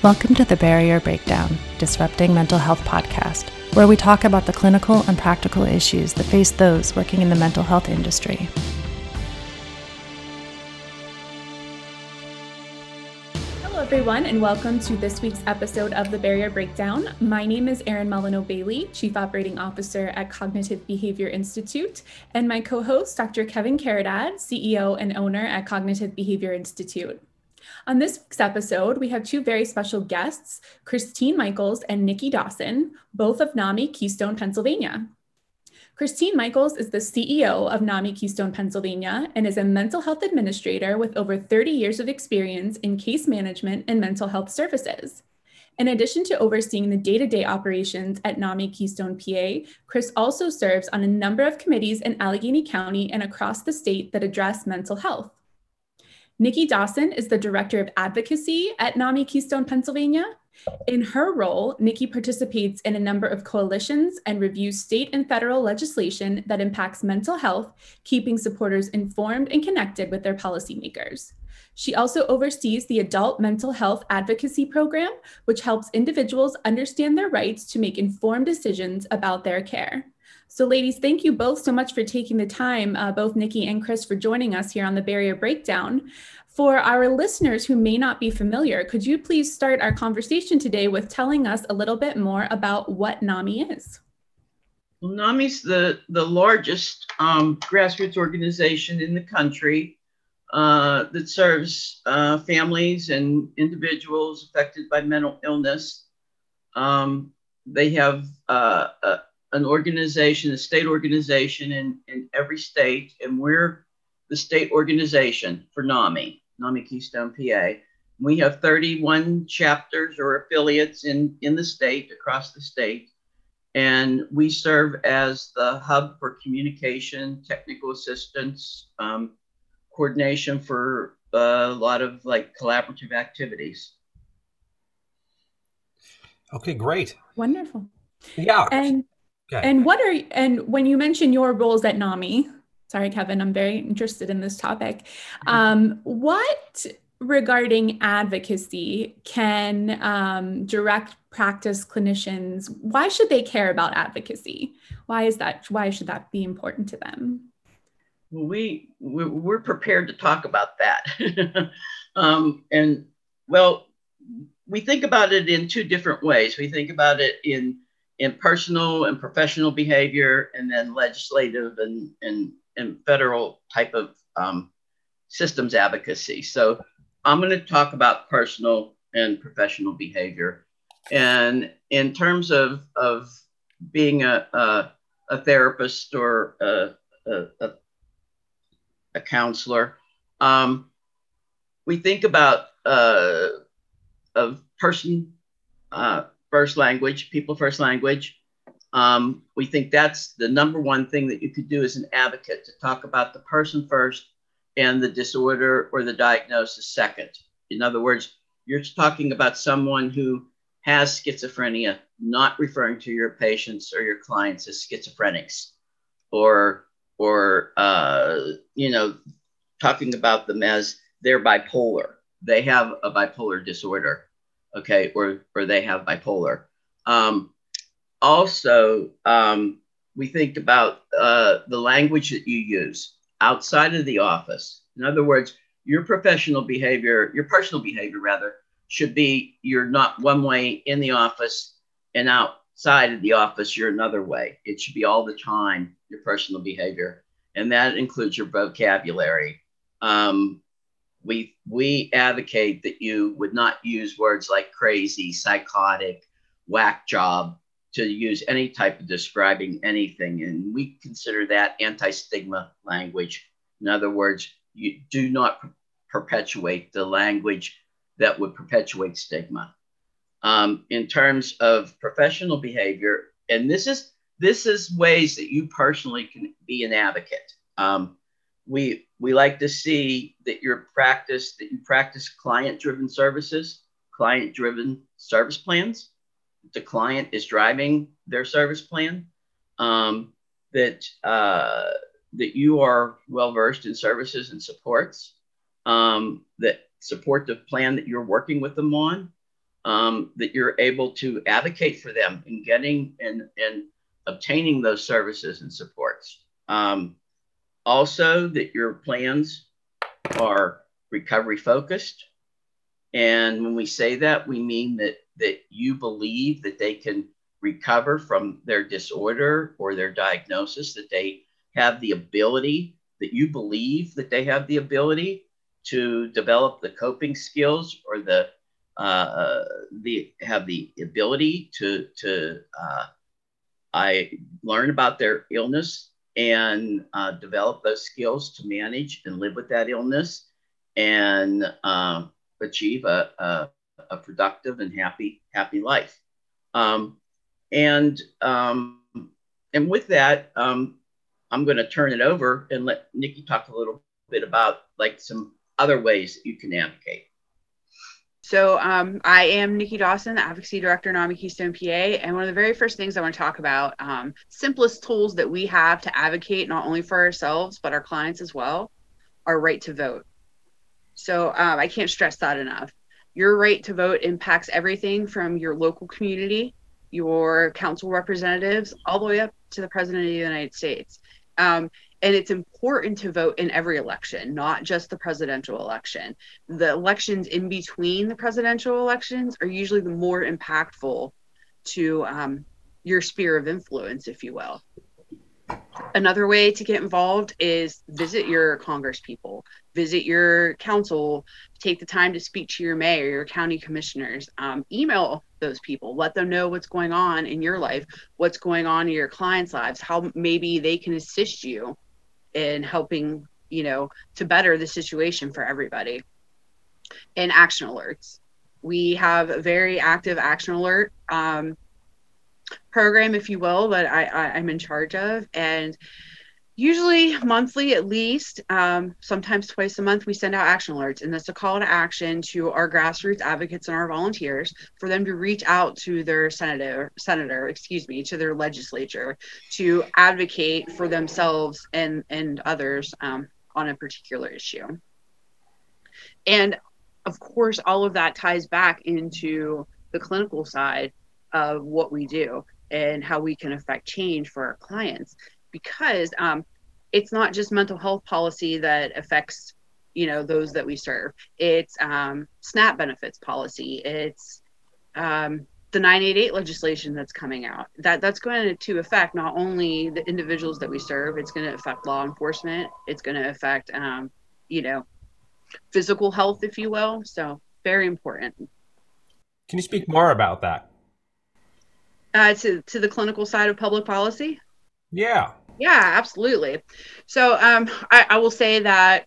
Welcome to the Barrier Breakdown Disrupting Mental Health podcast, where we talk about the clinical and practical issues that face those working in the mental health industry. Hello, everyone, and welcome to this week's episode of the Barrier Breakdown. My name is Erin Molyneux Bailey, Chief Operating Officer at Cognitive Behavior Institute, and my co host, Dr. Kevin Caridad, CEO and owner at Cognitive Behavior Institute. On this week's episode, we have two very special guests, Christine Michaels and Nikki Dawson, both of NAMI Keystone, Pennsylvania. Christine Michaels is the CEO of NAMI Keystone, Pennsylvania, and is a mental health administrator with over 30 years of experience in case management and mental health services. In addition to overseeing the day to day operations at NAMI Keystone PA, Chris also serves on a number of committees in Allegheny County and across the state that address mental health. Nikki Dawson is the Director of Advocacy at NAMI Keystone, Pennsylvania. In her role, Nikki participates in a number of coalitions and reviews state and federal legislation that impacts mental health, keeping supporters informed and connected with their policymakers. She also oversees the Adult Mental Health Advocacy Program, which helps individuals understand their rights to make informed decisions about their care. So, ladies, thank you both so much for taking the time, uh, both Nikki and Chris, for joining us here on the Barrier Breakdown. For our listeners who may not be familiar, could you please start our conversation today with telling us a little bit more about what NAMI is? Well, NAMI is the, the largest um, grassroots organization in the country uh, that serves uh, families and individuals affected by mental illness. Um, they have uh, a, an organization, a state organization in, in every state, and we're the state organization for NAMI, NAMI Keystone PA. We have 31 chapters or affiliates in, in the state, across the state, and we serve as the hub for communication, technical assistance, um, coordination for a lot of like collaborative activities. Okay, great. Wonderful. Yeah. And Okay. And what are and when you mention your roles at NAMI, sorry, Kevin, I'm very interested in this topic. Mm-hmm. Um, what regarding advocacy can um, direct practice clinicians? Why should they care about advocacy? Why is that? Why should that be important to them? well, We we're prepared to talk about that, um, and well, we think about it in two different ways. We think about it in in personal and professional behavior, and then legislative and, and, and federal type of um, systems advocacy. So I'm going to talk about personal and professional behavior. And in terms of, of being a, a, a therapist or a, a, a counselor, um, we think about uh, a person uh, first language, people first language. Um, we think that's the number one thing that you could do as an advocate to talk about the person first and the disorder or the diagnosis second. In other words, you're talking about someone who has schizophrenia, not referring to your patients or your clients as schizophrenics, or or uh, you know, talking about them as they're bipolar. They have a bipolar disorder okay, or or they have bipolar. Um, also, um, we think about uh, the language that you use outside of the office. In other words, your professional behavior, your personal behavior rather, should be you're not one way in the office and outside of the office you're another way. It should be all the time your personal behavior, and that includes your vocabulary. Um, we we advocate that you would not use words like crazy, psychotic, whack job to use any type of describing anything, and we consider that anti-stigma language. In other words, you do not per- perpetuate the language that would perpetuate stigma. Um, in terms of professional behavior, and this is this is ways that you personally can be an advocate. Um, we we like to see that your practice that you practice client driven services client driven service plans the client is driving their service plan um, that uh, that you are well versed in services and supports um, that support the plan that you're working with them on um, that you're able to advocate for them in getting and, and obtaining those services and supports. Um, also, that your plans are recovery focused. And when we say that, we mean that, that you believe that they can recover from their disorder or their diagnosis, that they have the ability, that you believe that they have the ability to develop the coping skills or the uh, the have the ability to to uh, I learn about their illness and uh, develop those skills to manage and live with that illness and uh, achieve a, a, a, productive and happy happy life. Um, and um, and with that, um, I'm going to turn it over and let Nikki talk a little bit about like some other ways that you can advocate. So um, I am Nikki Dawson, the Advocacy Director in NAMI Keystone PA, and one of the very first things I want to talk about, um, simplest tools that we have to advocate not only for ourselves but our clients as well, are right to vote. So um, I can't stress that enough. Your right to vote impacts everything from your local community, your council representatives, all the way up to the President of the United States. Um, and it's important to vote in every election, not just the presidential election. The elections in between the presidential elections are usually the more impactful to um, your sphere of influence, if you will. Another way to get involved is visit your Congress people, visit your council, take the time to speak to your mayor, your county commissioners, um, email those people, let them know what's going on in your life, what's going on in your clients' lives, how maybe they can assist you in helping, you know, to better the situation for everybody. in action alerts. We have a very active action alert um, program, if you will, that I, I, I'm in charge of. And usually monthly at least um, sometimes twice a month we send out action alerts and that's a call to action to our grassroots advocates and our volunteers for them to reach out to their senator senator excuse me to their legislature to advocate for themselves and and others um, on a particular issue. And of course all of that ties back into the clinical side of what we do and how we can affect change for our clients because um, it's not just mental health policy that affects you know those that we serve. It's um, snap benefits policy. It's um, the 988 legislation that's coming out. That that's going to affect not only the individuals that we serve it's going to affect law enforcement. It's going to affect um, you know physical health if you will. So very important. Can you speak more about that? Uh, to, to the clinical side of public policy? Yeah. Yeah, absolutely. So um, I, I will say that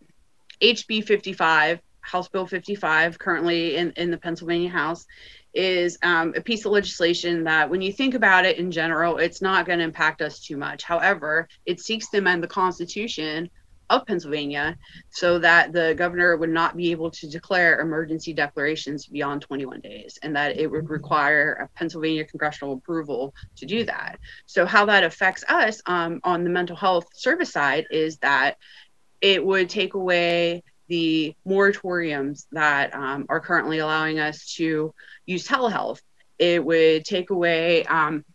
HB 55, House Bill 55, currently in, in the Pennsylvania House, is um, a piece of legislation that, when you think about it in general, it's not going to impact us too much. However, it seeks to amend the Constitution of Pennsylvania so that the governor would not be able to declare emergency declarations beyond 21 days and that it would require a Pennsylvania congressional approval to do that. So, how that affects us um, on the mental health service side is that it would take away the moratoriums that um, are currently allowing us to use telehealth. It would take away, um,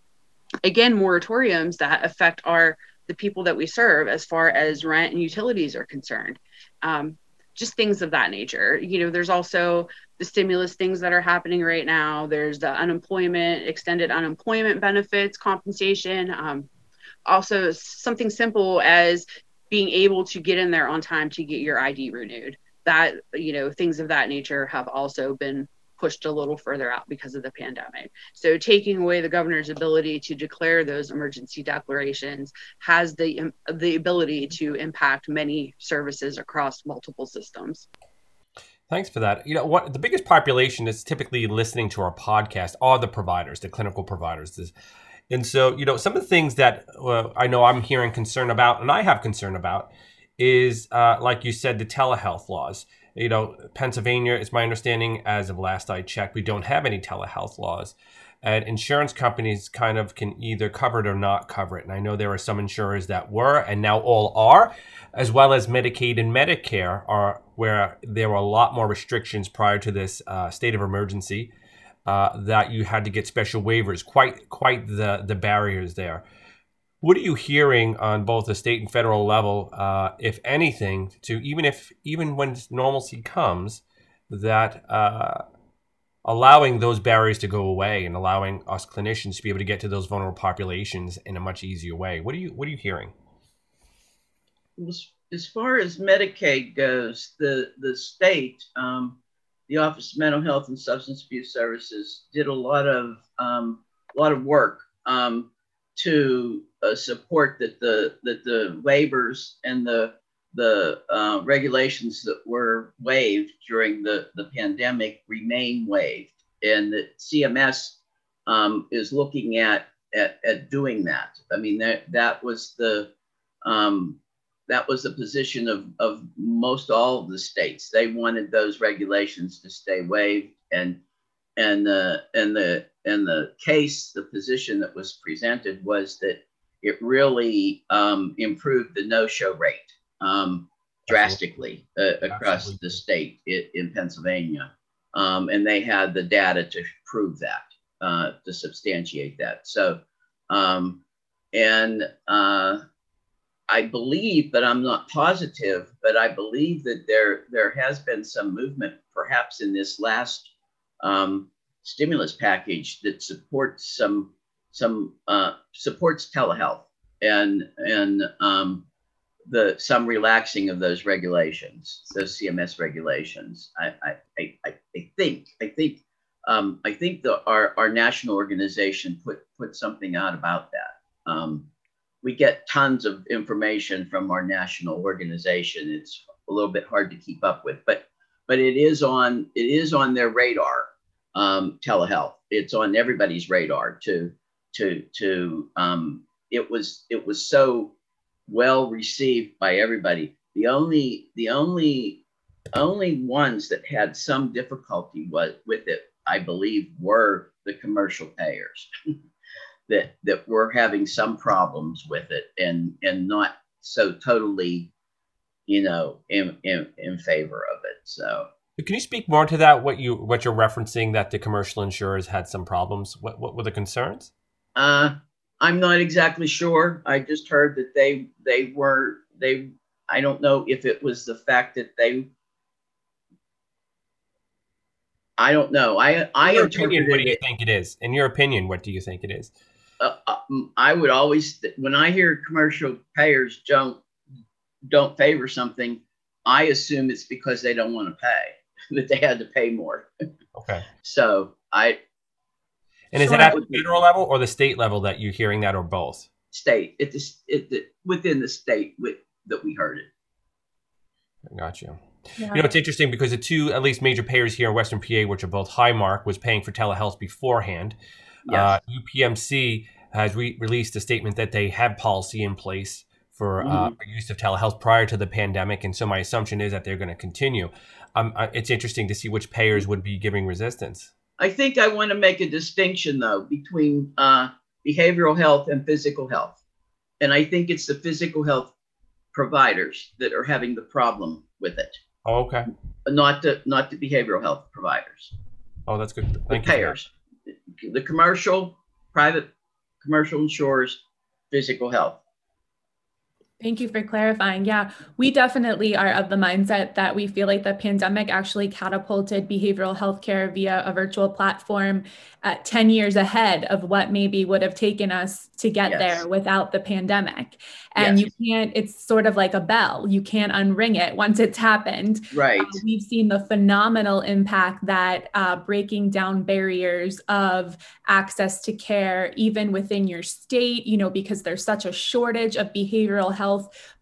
again, moratoriums that affect our the people that we serve as far as rent and utilities are concerned. Um, just things of that nature. You know, there's also the stimulus things that are happening right now. There's the unemployment, extended unemployment benefits, compensation. Um, also, something simple as being able to get in there on time to get your ID renewed. That, you know, things of that nature have also been pushed a little further out because of the pandemic. So taking away the governor's ability to declare those emergency declarations has the the ability to impact many services across multiple systems. Thanks for that. You know what the biggest population is typically listening to our podcast are the providers, the clinical providers. And so, you know, some of the things that uh, I know I'm hearing concern about, and I have concern about, is uh, like you said, the telehealth laws you know, Pennsylvania, it's my understanding, as of last I checked, we don't have any telehealth laws. And insurance companies kind of can either cover it or not cover it. And I know there are some insurers that were and now all are, as well as Medicaid and Medicare are where there were a lot more restrictions prior to this uh, state of emergency. uh, that you had to get special waivers. Quite quite the the barriers there. What are you hearing on both the state and federal level, uh, if anything, to even if even when normalcy comes, that uh, allowing those barriers to go away and allowing us clinicians to be able to get to those vulnerable populations in a much easier way. What are you What are you hearing? As far as Medicaid goes, the the state, um, the Office of Mental Health and Substance Abuse Services, did a lot of um, a lot of work um, to uh, support that the that the waivers and the the uh, regulations that were waived during the, the pandemic remain waived, and that CMS um, is looking at, at, at doing that. I mean, that that was the um, that was the position of, of most all of the states. They wanted those regulations to stay waived, and and the and the and the case, the position that was presented was that it really um, improved the no-show rate um, drastically uh, across Absolutely. the state in, in Pennsylvania. Um, and they had the data to prove that, uh, to substantiate that. So, um, and uh, I believe, but I'm not positive, but I believe that there there has been some movement, perhaps in this last um, stimulus package, that supports some some uh, supports telehealth and and um, the some relaxing of those regulations, those CMS regulations. I I, I, I think I think um, I think the our, our national organization put put something out about that. Um, we get tons of information from our national organization. It's a little bit hard to keep up with, but but it is on it is on their radar. Um, telehealth. It's on everybody's radar to to to. Um, it was it was so well received by everybody. The only the only only ones that had some difficulty was with it, I believe, were the commercial payers that that were having some problems with it and and not so totally, you know, in in, in favor of it. So can you speak more to that? What you what you're referencing that the commercial insurers had some problems. What what were the concerns? Uh, I'm not exactly sure. I just heard that they they were they. I don't know if it was the fact that they. I don't know. I I In your opinion, what do you think it is? In your opinion, what do you think it is? Uh, uh I would always when I hear commercial payers don't don't favor something, I assume it's because they don't want to pay that they had to pay more. Okay. so I and is it at the federal level or the state level that you're hearing that, or both? State. It's it, it, within the state with, that we heard it. I got you. Yeah. You know, it's interesting because the two, at least major payers here in Western PA, which are both Highmark, was paying for telehealth beforehand. Yes. Uh, UPMC has re- released a statement that they have policy in place for, uh, mm-hmm. uh, for use of telehealth prior to the pandemic, and so my assumption is that they're going to continue. Um, it's interesting to see which payers would be giving resistance. I think I want to make a distinction though between uh, behavioral health and physical health. And I think it's the physical health providers that are having the problem with it. Oh, okay. Not the not the behavioral health providers. Oh, that's good. Thank the you. Payers, the commercial, private commercial insurers, physical health. Thank you for clarifying. Yeah, we definitely are of the mindset that we feel like the pandemic actually catapulted behavioral health care via a virtual platform at 10 years ahead of what maybe would have taken us to get yes. there without the pandemic. And yes. you can't, it's sort of like a bell. You can't unring it once it's happened. Right. Uh, we've seen the phenomenal impact that uh, breaking down barriers of access to care, even within your state, you know, because there's such a shortage of behavioral health,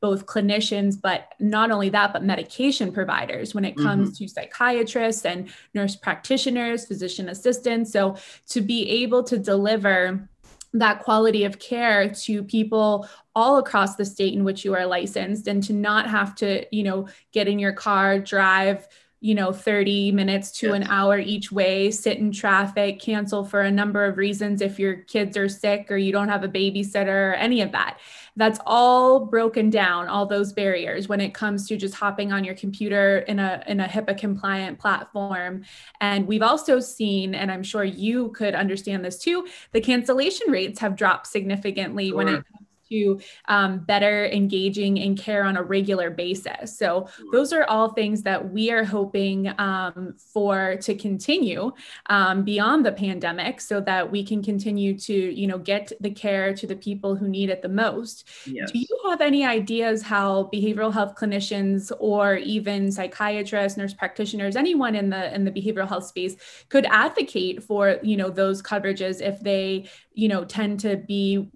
both clinicians, but not only that, but medication providers when it comes mm-hmm. to psychiatrists and nurse practitioners, physician assistants. So to be able to deliver that quality of care to people all across the state in which you are licensed and to not have to you know get in your car drive you know 30 minutes to yes. an hour each way sit in traffic cancel for a number of reasons if your kids are sick or you don't have a babysitter or any of that that's all broken down all those barriers when it comes to just hopping on your computer in a in a HIPAA compliant platform and we've also seen and I'm sure you could understand this too the cancellation rates have dropped significantly sure. when it comes to um, better engaging in care on a regular basis. So those are all things that we are hoping um, for to continue um, beyond the pandemic, so that we can continue to you know get the care to the people who need it the most. Yes. Do you have any ideas how behavioral health clinicians or even psychiatrists, nurse practitioners, anyone in the in the behavioral health space could advocate for you know those coverages if they you know tend to be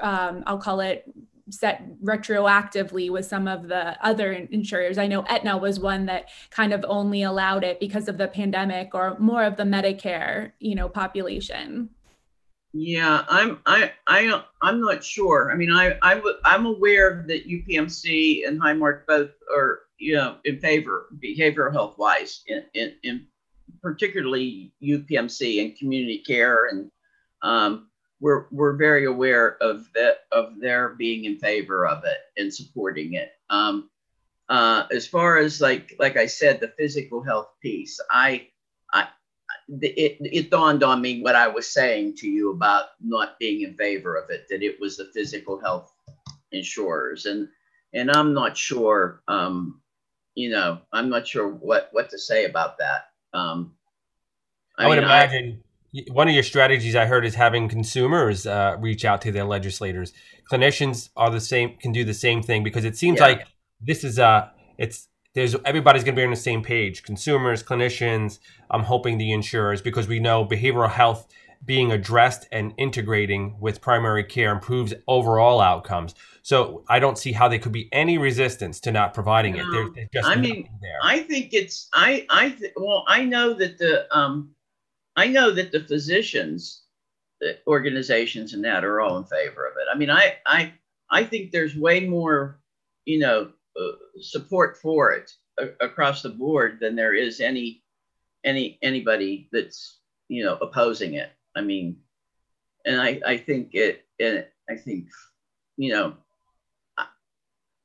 um, i'll call it set retroactively with some of the other insurers. I know Aetna was one that kind of only allowed it because of the pandemic or more of the Medicare, you know, population. Yeah, I'm I I I'm not sure. I mean, I I w- I'm aware that UPMC and Highmark both are you know in favor behavioral health wise in, in, in particularly UPMC and community care and um, we're we're very aware of that of their being in favor of it and supporting it. Um, uh, as far as like like I said, the physical health piece, I, I it, it dawned on me what I was saying to you about not being in favor of it, that it was the physical health insurers, and and I'm not sure, um, you know, I'm not sure what what to say about that. Um, I, I would imagine one of your strategies I heard is having consumers uh, reach out to their legislators. Clinicians are the same, can do the same thing because it seems yeah. like this is a it's there's everybody's going to be on the same page. Consumers, clinicians. I'm hoping the insurers because we know behavioral health being addressed and integrating with primary care improves overall outcomes. So I don't see how there could be any resistance to not providing no. it. There's, just I mean, there. I think it's I I th- well I know that the um I know that the physicians the organizations and that are all in favor of it. I mean, I I I think there's way more, you know, uh, support for it a- across the board than there is any any anybody that's you know opposing it. I mean, and I I think it and I think you know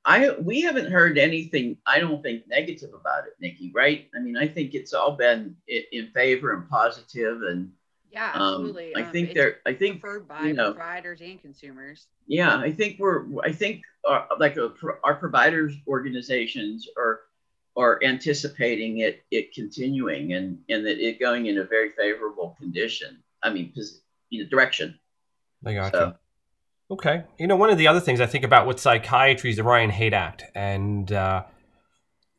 I we haven't heard anything. I don't think negative about it, Nikki. Right? I mean, I think it's all been in, in favor and positive, and yeah, absolutely. Um, I think they're. I think preferred by you know, providers and consumers. Yeah, I think we're. I think our, uh, like a, our providers organizations are are anticipating it it continuing and and that it going in a very favorable condition. I mean, you know, direction. I got so, you. Okay. You know, one of the other things I think about with psychiatry is the Ryan Haight Act, and uh,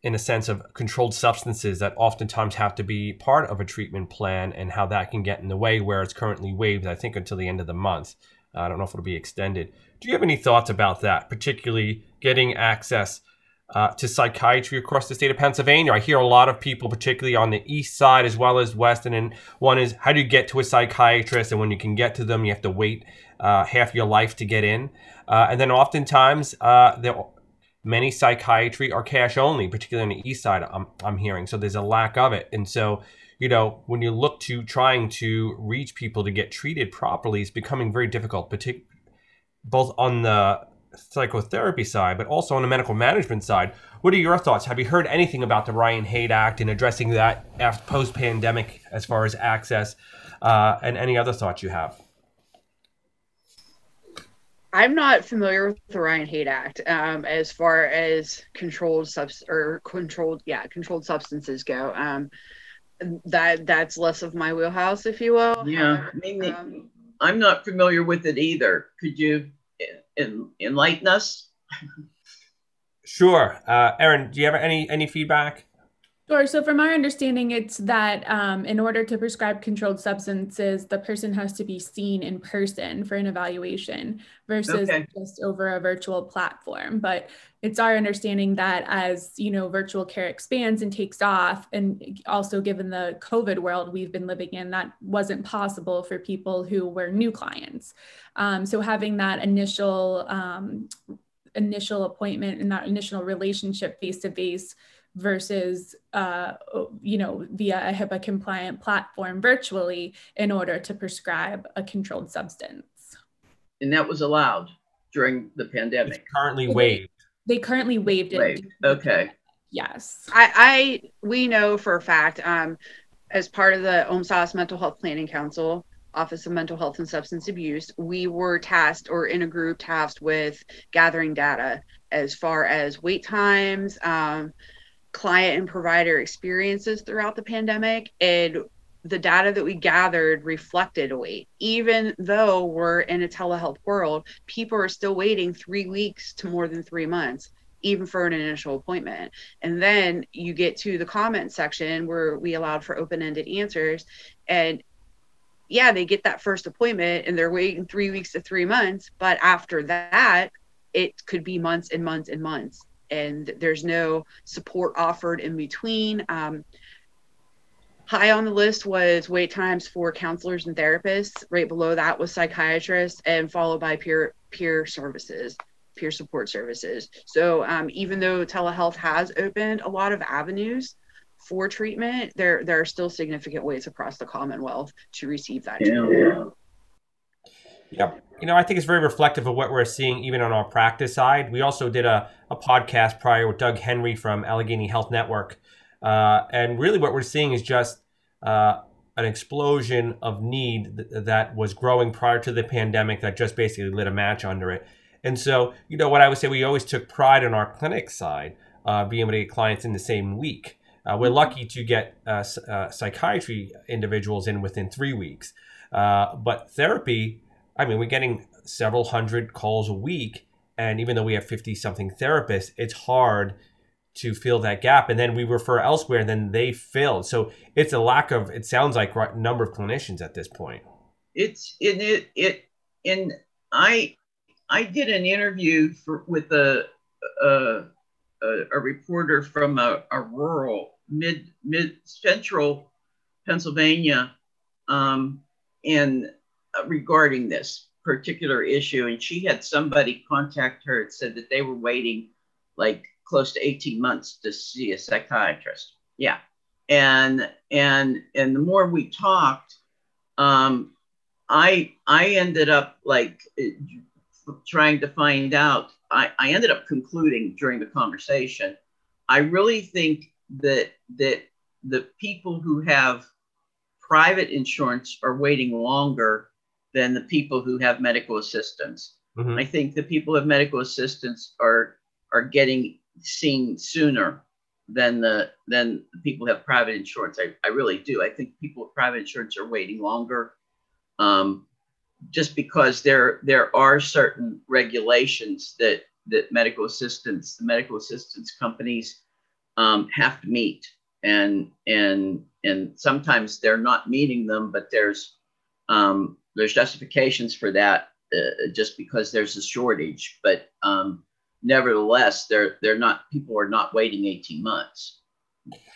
in a sense of controlled substances that oftentimes have to be part of a treatment plan, and how that can get in the way where it's currently waived, I think, until the end of the month. I don't know if it'll be extended. Do you have any thoughts about that, particularly getting access uh, to psychiatry across the state of Pennsylvania? I hear a lot of people, particularly on the east side as well as west, and one is how do you get to a psychiatrist? And when you can get to them, you have to wait uh, half your life to get in. Uh, and then oftentimes, uh, many psychiatry are cash only, particularly on the east side. I'm, I'm hearing so there's a lack of it, and so you know when you look to trying to reach people to get treated properly, it's becoming very difficult, particularly both on the psychotherapy side, but also on the medical management side. What are your thoughts? Have you heard anything about the Ryan Haight Act and addressing that after post pandemic as far as access, uh, and any other thoughts you have? I'm not familiar with the Ryan Haight Act um, as far as controlled subs or controlled, yeah, controlled substances go. Um, that that's less of my wheelhouse, if you will. Yeah, I mean, um, I'm not familiar with it either. Could you en- enlighten us? sure, uh, Erin. Do you have any any feedback? Sure. So, from our understanding, it's that um, in order to prescribe controlled substances, the person has to be seen in person for an evaluation versus okay. just over a virtual platform. But it's our understanding that as you know, virtual care expands and takes off, and also given the COVID world we've been living in, that wasn't possible for people who were new clients. Um, so, having that initial um, initial appointment and that initial relationship face to face versus uh, you know via a HIPAA compliant platform virtually in order to prescribe a controlled substance. And that was allowed during the pandemic. It's currently waived. They currently waived it. Waived. Okay. Yes. I, I we know for a fact, um, as part of the OMHSAS Mental Health Planning Council, Office of Mental Health and Substance Abuse, we were tasked or in a group tasked with gathering data as far as wait times, um, client and provider experiences throughout the pandemic. And the data that we gathered reflected wait. Even though we're in a telehealth world, people are still waiting three weeks to more than three months even for an initial appointment. And then you get to the comment section where we allowed for open ended answers. And yeah, they get that first appointment and they're waiting three weeks to three months. But after that, it could be months and months and months. And there's no support offered in between. Um, high on the list was wait times for counselors and therapists. Right below that was psychiatrists, and followed by peer peer services, peer support services. So um, even though telehealth has opened a lot of avenues for treatment, there there are still significant ways across the Commonwealth to receive that treatment. Yep. You know, I think it's very reflective of what we're seeing even on our practice side. We also did a, a podcast prior with Doug Henry from Allegheny Health Network. Uh, and really, what we're seeing is just uh, an explosion of need th- that was growing prior to the pandemic that just basically lit a match under it. And so, you know, what I would say, we always took pride on our clinic side, uh, being able to get clients in the same week. Uh, we're lucky to get uh, uh, psychiatry individuals in within three weeks. Uh, but therapy, I mean, we're getting several hundred calls a week. And even though we have 50 something therapists, it's hard to fill that gap. And then we refer elsewhere, and then they filled. So it's a lack of, it sounds like, a number of clinicians at this point. It's in it, it, and I, I did an interview for, with a, a, a, reporter from a, a rural mid mid central Pennsylvania, um, and uh, regarding this particular issue, and she had somebody contact her and said that they were waiting like close to 18 months to see a psychiatrist. Yeah, and and and the more we talked, um, I I ended up like trying to find out. I, I ended up concluding during the conversation. I really think that that the people who have private insurance are waiting longer than the people who have medical assistance. Mm-hmm. I think the people who have medical assistance are are getting seen sooner than the than the people who have private insurance. I, I really do. I think people with private insurance are waiting longer. Um, just because there there are certain regulations that that medical assistance, the medical assistance companies um, have to meet, and and and sometimes they're not meeting them, but there's um, there's justifications for that uh, just because there's a shortage. But um, nevertheless, they're they're not people are not waiting 18 months.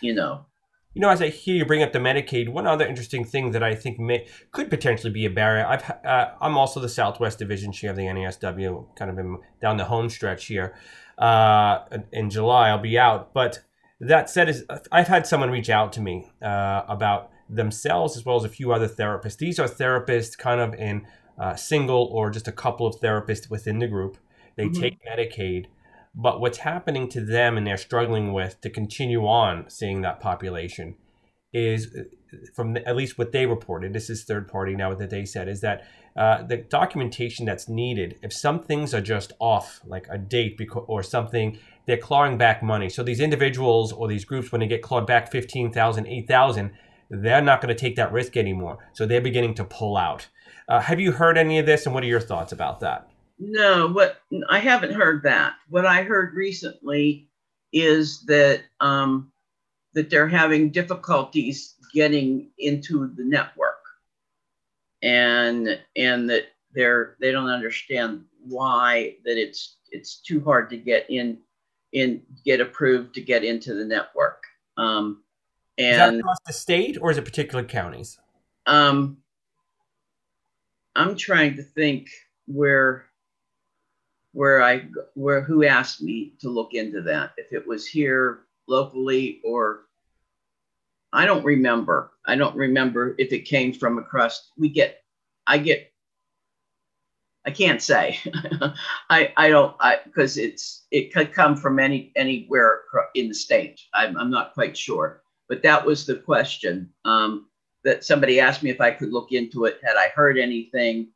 You know. You know, as I hear you bring up the Medicaid, one other interesting thing that I think may could potentially be a barrier. I've uh, I'm also the Southwest Division Chair of the NASW, kind of in, down the home stretch here. Uh, in July, I'll be out, but that said, is I've had someone reach out to me uh, about themselves as well as a few other therapists. These are therapists kind of in uh, single or just a couple of therapists within the group. They mm-hmm. take Medicaid, but what's happening to them and they're struggling with to continue on seeing that population is uh, from the, at least what they reported. This is third party now that they said is that uh, the documentation that's needed, if some things are just off, like a date because, or something they're clawing back money. So these individuals or these groups, when they get clawed back 15,000, 8,000, they're not going to take that risk anymore. So they're beginning to pull out. Uh, have you heard any of this, and what are your thoughts about that? No, what I haven't heard that. What I heard recently is that um, that they're having difficulties getting into the network, and and that they're they don't understand why that it's it's too hard to get in in get approved to get into the network. Um, and is that across the state or is it particular counties? Um, I'm trying to think where where I where who asked me to look into that. If it was here locally or I don't remember. I don't remember if it came from across. We get, I get, I can't say. I I don't I because it's it could come from any anywhere in the state. I'm I'm not quite sure, but that was the question. Um, that somebody asked me if I could look into it. Had I heard anything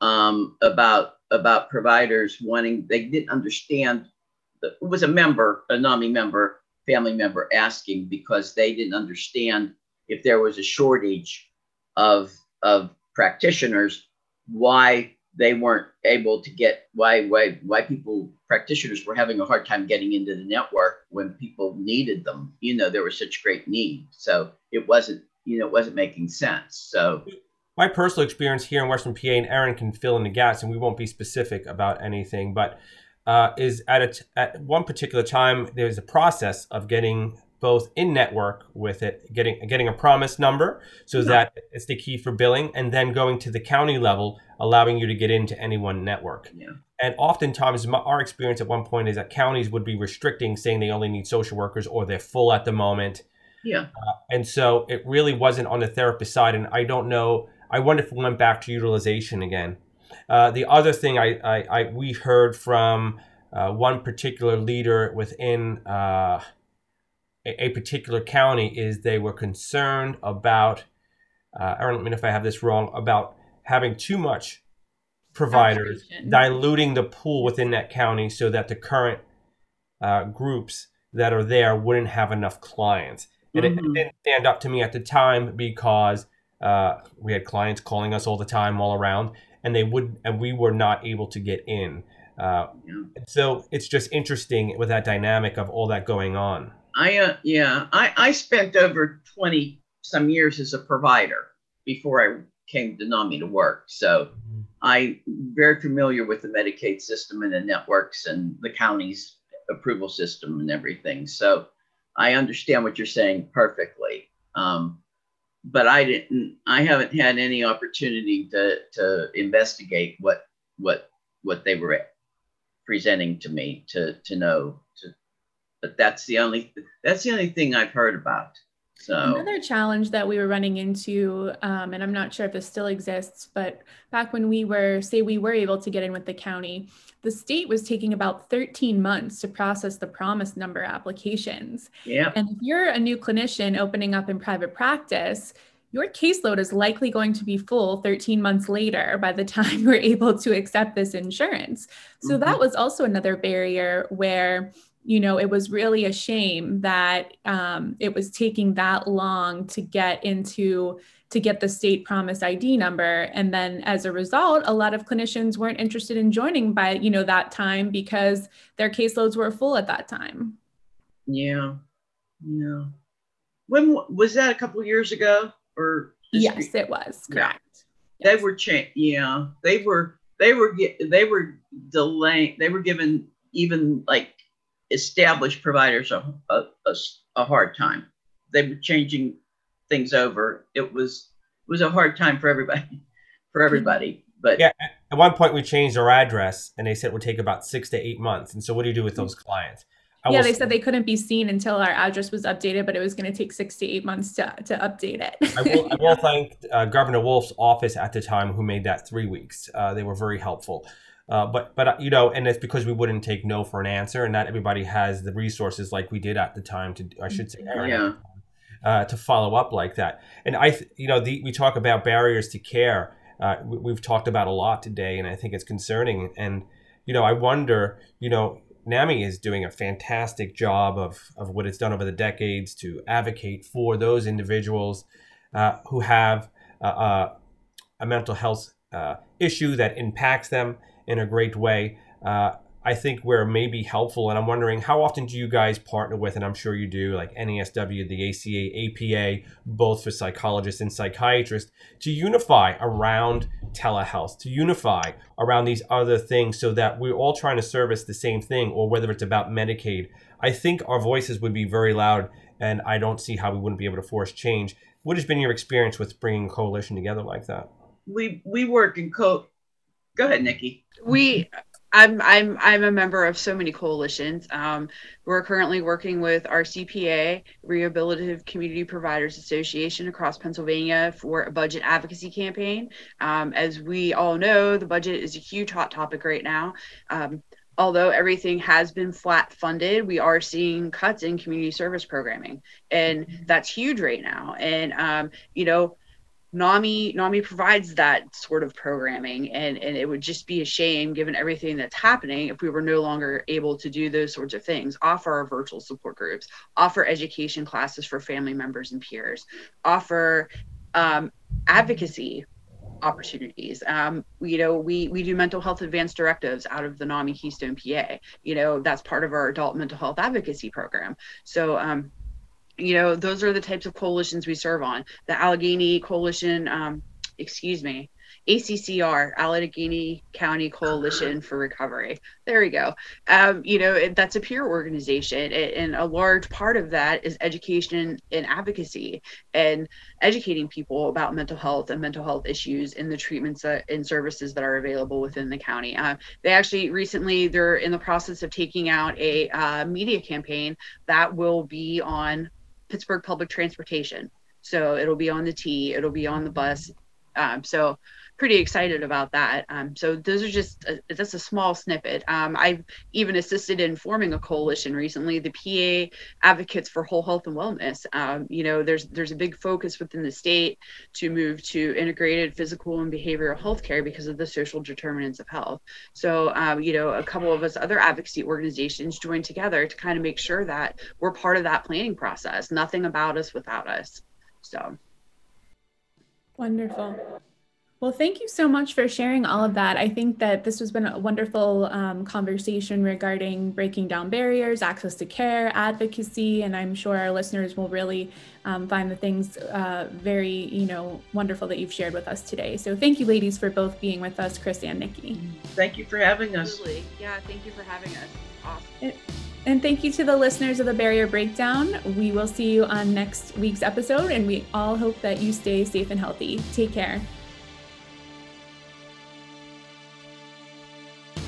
um, about about providers wanting? They didn't understand. The, it was a member, a NAMI member, family member asking because they didn't understand if there was a shortage of of practitioners, why they weren't able to get why why why people practitioners were having a hard time getting into the network when people needed them. You know, there was such great need, so it wasn't you know, it wasn't making sense. So my personal experience here in Western PA, and Erin can fill in the gaps, and we won't be specific about anything, but uh, is at a t- at one particular time there's a process of getting both in network with it, getting getting a promise number, so yeah. that it's the key for billing, and then going to the county level, allowing you to get into any one network. Yeah. And oftentimes, my, our experience at one point is that counties would be restricting, saying they only need social workers or they're full at the moment. Yeah. Uh, and so it really wasn't on the therapist side. And I don't know. I wonder if we went back to utilization again. Uh, the other thing I, I, I we heard from uh, one particular leader within uh, a, a, particular county is they were concerned about. Uh, I don't know if I have this wrong about having too much providers diluting the pool within that county so that the current uh, groups that are there wouldn't have enough clients mm-hmm. it, it, didn't stand up to me at the time because uh, we had clients calling us all the time, all around, and they would, and we were not able to get in. Uh, yeah. So it's just interesting with that dynamic of all that going on. I uh, yeah, I I spent over twenty some years as a provider before I came to NAMI to work. So mm-hmm. I'm very familiar with the Medicaid system and the networks and the county's approval system and everything. So I understand what you're saying perfectly. Um, but I didn't. I haven't had any opportunity to to investigate what what what they were presenting to me to to know. But that's the only that's the only thing I've heard about. So another challenge that we were running into, um, and I'm not sure if this still exists, but back when we were, say, we were able to get in with the county, the state was taking about 13 months to process the promise number applications. Yeah. And if you're a new clinician opening up in private practice, your caseload is likely going to be full 13 months later by the time you're able to accept this insurance. So mm-hmm. that was also another barrier where you know, it was really a shame that um, it was taking that long to get into to get the state promise ID number. And then as a result, a lot of clinicians weren't interested in joining by, you know, that time because their caseloads were full at that time. Yeah. Yeah. When was that a couple years ago or yes it was correct yeah. yes. they were changed yeah they were they were they were delaying they were given even like established providers a, a, a, a hard time. They were changing things over. It was it was a hard time for everybody, for everybody. But yeah, at one point we changed our address, and they said it would take about six to eight months. And so, what do you do with those clients? I yeah, they said they couldn't be seen until our address was updated, but it was going to take six to eight months to, to update it. I, will, I will thank uh, Governor Wolf's office at the time who made that three weeks. Uh, they were very helpful. Uh, but but uh, you know, and it's because we wouldn't take no for an answer, and not everybody has the resources like we did at the time to. I should say, Erin, yeah. Uh, to follow up like that, and I, you know, the, we talk about barriers to care. Uh, we, have talked about a lot today, and I think it's concerning. And you know, I wonder, you know, NAMI is doing a fantastic job of of what it's done over the decades to advocate for those individuals uh, who have a mental health issue that impacts them in a great way. Uh, I think where it may be helpful, and I'm wondering how often do you guys partner with, and I'm sure you do, like NASW, the ACA, APA, both for psychologists and psychiatrists, to unify around telehealth, to unify around these other things so that we're all trying to service the same thing, or whether it's about Medicaid. I think our voices would be very loud, and I don't see how we wouldn't be able to force change. What has been your experience with bringing coalition together like that? We we work in co. Go ahead, Nikki we I'm I'm I'm a member of so many coalitions. Um, we're currently working with RCPA, Rehabilitative Community Providers Association across Pennsylvania for a budget advocacy campaign. Um, as we all know, the budget is a huge hot topic right now. Um, although everything has been flat funded, we are seeing cuts in community service programming, and that's huge right now. And um, you know NAMI NAMI provides that sort of programming and and it would just be a shame given everything that's happening if we were no longer able to do those sorts of things. Offer our virtual support groups offer education classes for family members and peers offer um, advocacy opportunities. Um, you know we we do mental health advanced directives out of the NAMI Keystone PA you know that's part of our adult mental health advocacy program. So um, you know, those are the types of coalitions we serve on. The Allegheny Coalition, um, excuse me, ACCR, Allegheny County Coalition for Recovery. There we go. Um, you know, it, that's a peer organization, and a large part of that is education and advocacy and educating people about mental health and mental health issues and the treatments and services that are available within the county. Uh, they actually recently they're in the process of taking out a uh, media campaign that will be on Pittsburgh Public Transportation. So it'll be on the T, it'll be on the bus. Um, so pretty excited about that. Um, so those are just a, that's a small snippet. Um, I've even assisted in forming a coalition recently, the PA Advocates for Whole Health and Wellness. Um, you know, there's there's a big focus within the state to move to integrated physical and behavioral health care because of the social determinants of health. So um, you know, a couple of us other advocacy organizations joined together to kind of make sure that we're part of that planning process. Nothing about us without us. So. Wonderful. Well, thank you so much for sharing all of that. I think that this has been a wonderful um, conversation regarding breaking down barriers, access to care, advocacy, and I'm sure our listeners will really um, find the things uh, very, you know, wonderful that you've shared with us today. So thank you, ladies, for both being with us, Chris and Nikki. Thank you for having us. Absolutely. Yeah, thank you for having us. Awesome. and thank you to the listeners of the Barrier Breakdown. We will see you on next week's episode, and we all hope that you stay safe and healthy. Take care.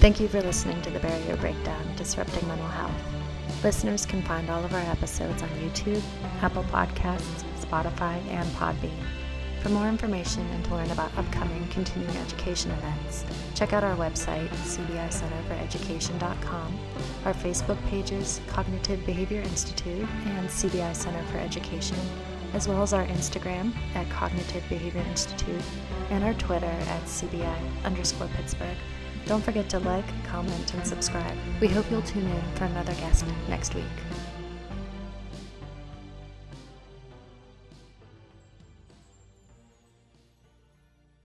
Thank you for listening to the Barrier Breakdown Disrupting Mental Health. Listeners can find all of our episodes on YouTube, Apple Podcasts, Spotify, and Podbean. For more information and to learn about upcoming continuing education events, check out our website, cbicenterforeducation.com, our Facebook pages, Cognitive Behavior Institute and CBI Center for Education, as well as our Instagram at Cognitive Behavior Institute and our Twitter at CBI underscore Pittsburgh. Don't forget to like, comment, and subscribe. We hope you'll tune in for another guest next week.